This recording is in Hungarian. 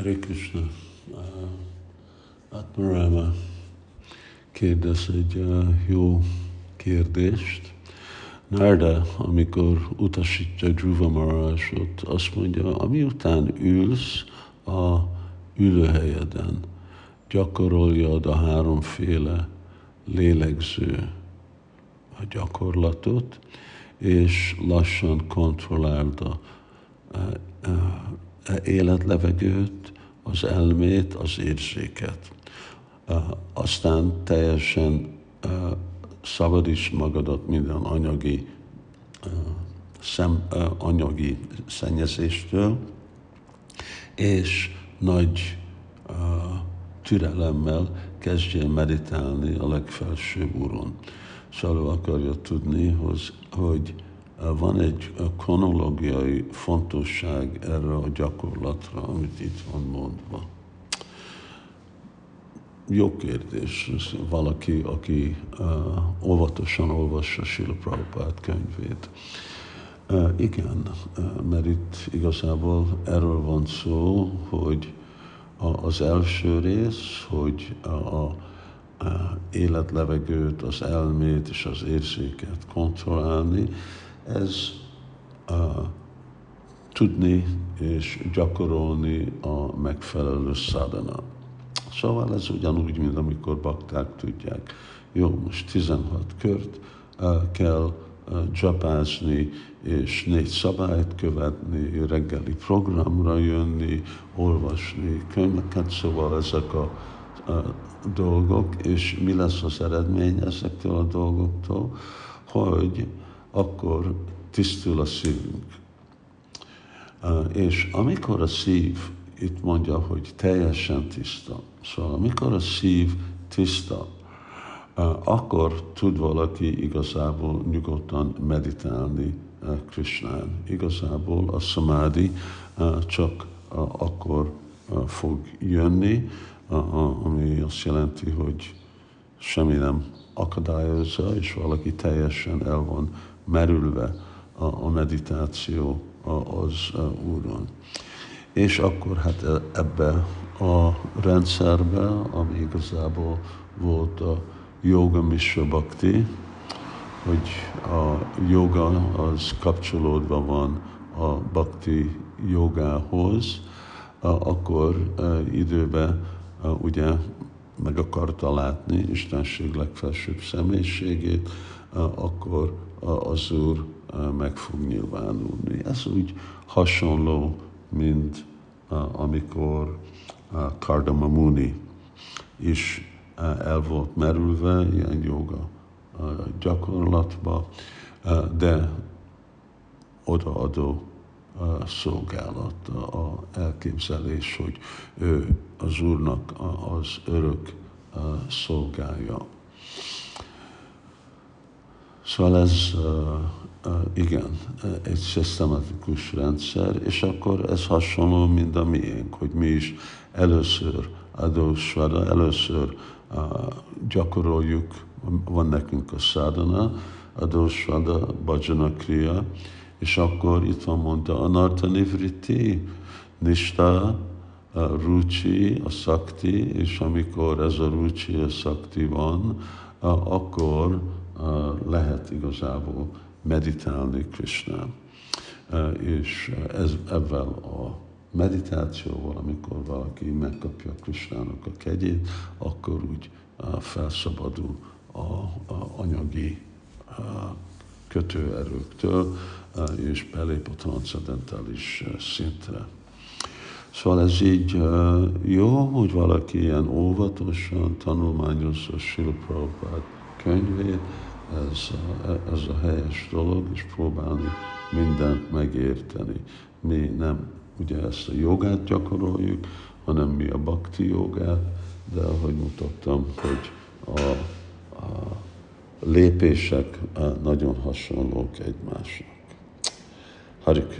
Hare Krishna. Uh, Atmarama kérdez egy uh, jó kérdést. Narda, amikor utasítja Dhruva Maharajot, azt mondja, amiután ülsz a ülőhelyeden, gyakoroljad a háromféle lélegző a gyakorlatot, és lassan kontrolláld a, a, a életlevegőt, az elmét, az érzéket. Aztán teljesen szabadíts magadat minden anyagi, szem, anyagi szennyezéstől, és nagy türelemmel kezdjél meditálni a legfelsőbb úron. Szóval akarja tudni, hogy van egy kronológiai fontosság erre a gyakorlatra, amit itt van mondva. Jó kérdés. Valaki, aki uh, óvatosan olvassa Sila Prabhupád könyvét. Uh, igen, uh, mert itt igazából erről van szó, hogy a, az első rész, hogy a, a életlevegőt, az elmét és az érzéket kontrollálni, ez uh, tudni és gyakorolni a megfelelő szádana. Szóval ez ugyanúgy, mint amikor bakták tudják. Jó, most 16 kört uh, kell csapázni, és négy szabályt követni, reggeli programra jönni, olvasni könyveket, szóval ezek a, a dolgok, és mi lesz az eredmény ezektől a dolgoktól, hogy akkor tisztul a szívünk. És amikor a szív, itt mondja, hogy teljesen tiszta, szóval amikor a szív tiszta, akkor tud valaki igazából nyugodtan meditálni Krishnán. Igazából a samádi csak akkor fog jönni, ami azt jelenti, hogy semmi nem akadályozza, és valaki teljesen el van merülve a, a meditáció az Úron. És akkor hát e, ebbe a rendszerbe, ami igazából volt a joga misra bhakti, hogy a joga az kapcsolódva van a bhakti jogához, akkor időben ugye meg akarta látni Istenség legfelsőbb személyiségét, akkor az Úr meg fog nyilvánulni. Ez úgy hasonló, mint amikor Kardamamuni is el volt merülve ilyen joga gyakorlatba, de odaadó szolgálat, a elképzelés, hogy ő az Úrnak az örök szolgálja. Szóval ez igen, egy szisztematikus rendszer, és akkor ez hasonló, mint a miénk, hogy mi is először adósvada, először gyakoroljuk, van nekünk a szádana, adósvada, bhajana kriya, és akkor itt van mondta anarta nista, a rucsi, a szakti, és amikor ez a rucsi, a szakti van, akkor lehet igazából meditálni Krishnán. És ez, ebben a meditációval, amikor valaki megkapja Krishnának a kegyét, akkor úgy felszabadul a, a anyagi kötőerőktől, és belép a transzendentális szintre. Szóval ez így jó, hogy valaki ilyen óvatosan tanulmányozza Sila Prabhupád könyvét, ez, ez a helyes dolog, és próbálni mindent megérteni. Mi nem ugye ezt a jogát gyakoroljuk, hanem mi a bhakti jogát, de ahogy mutattam, hogy a, a lépések nagyon hasonlók egymásnak. Harik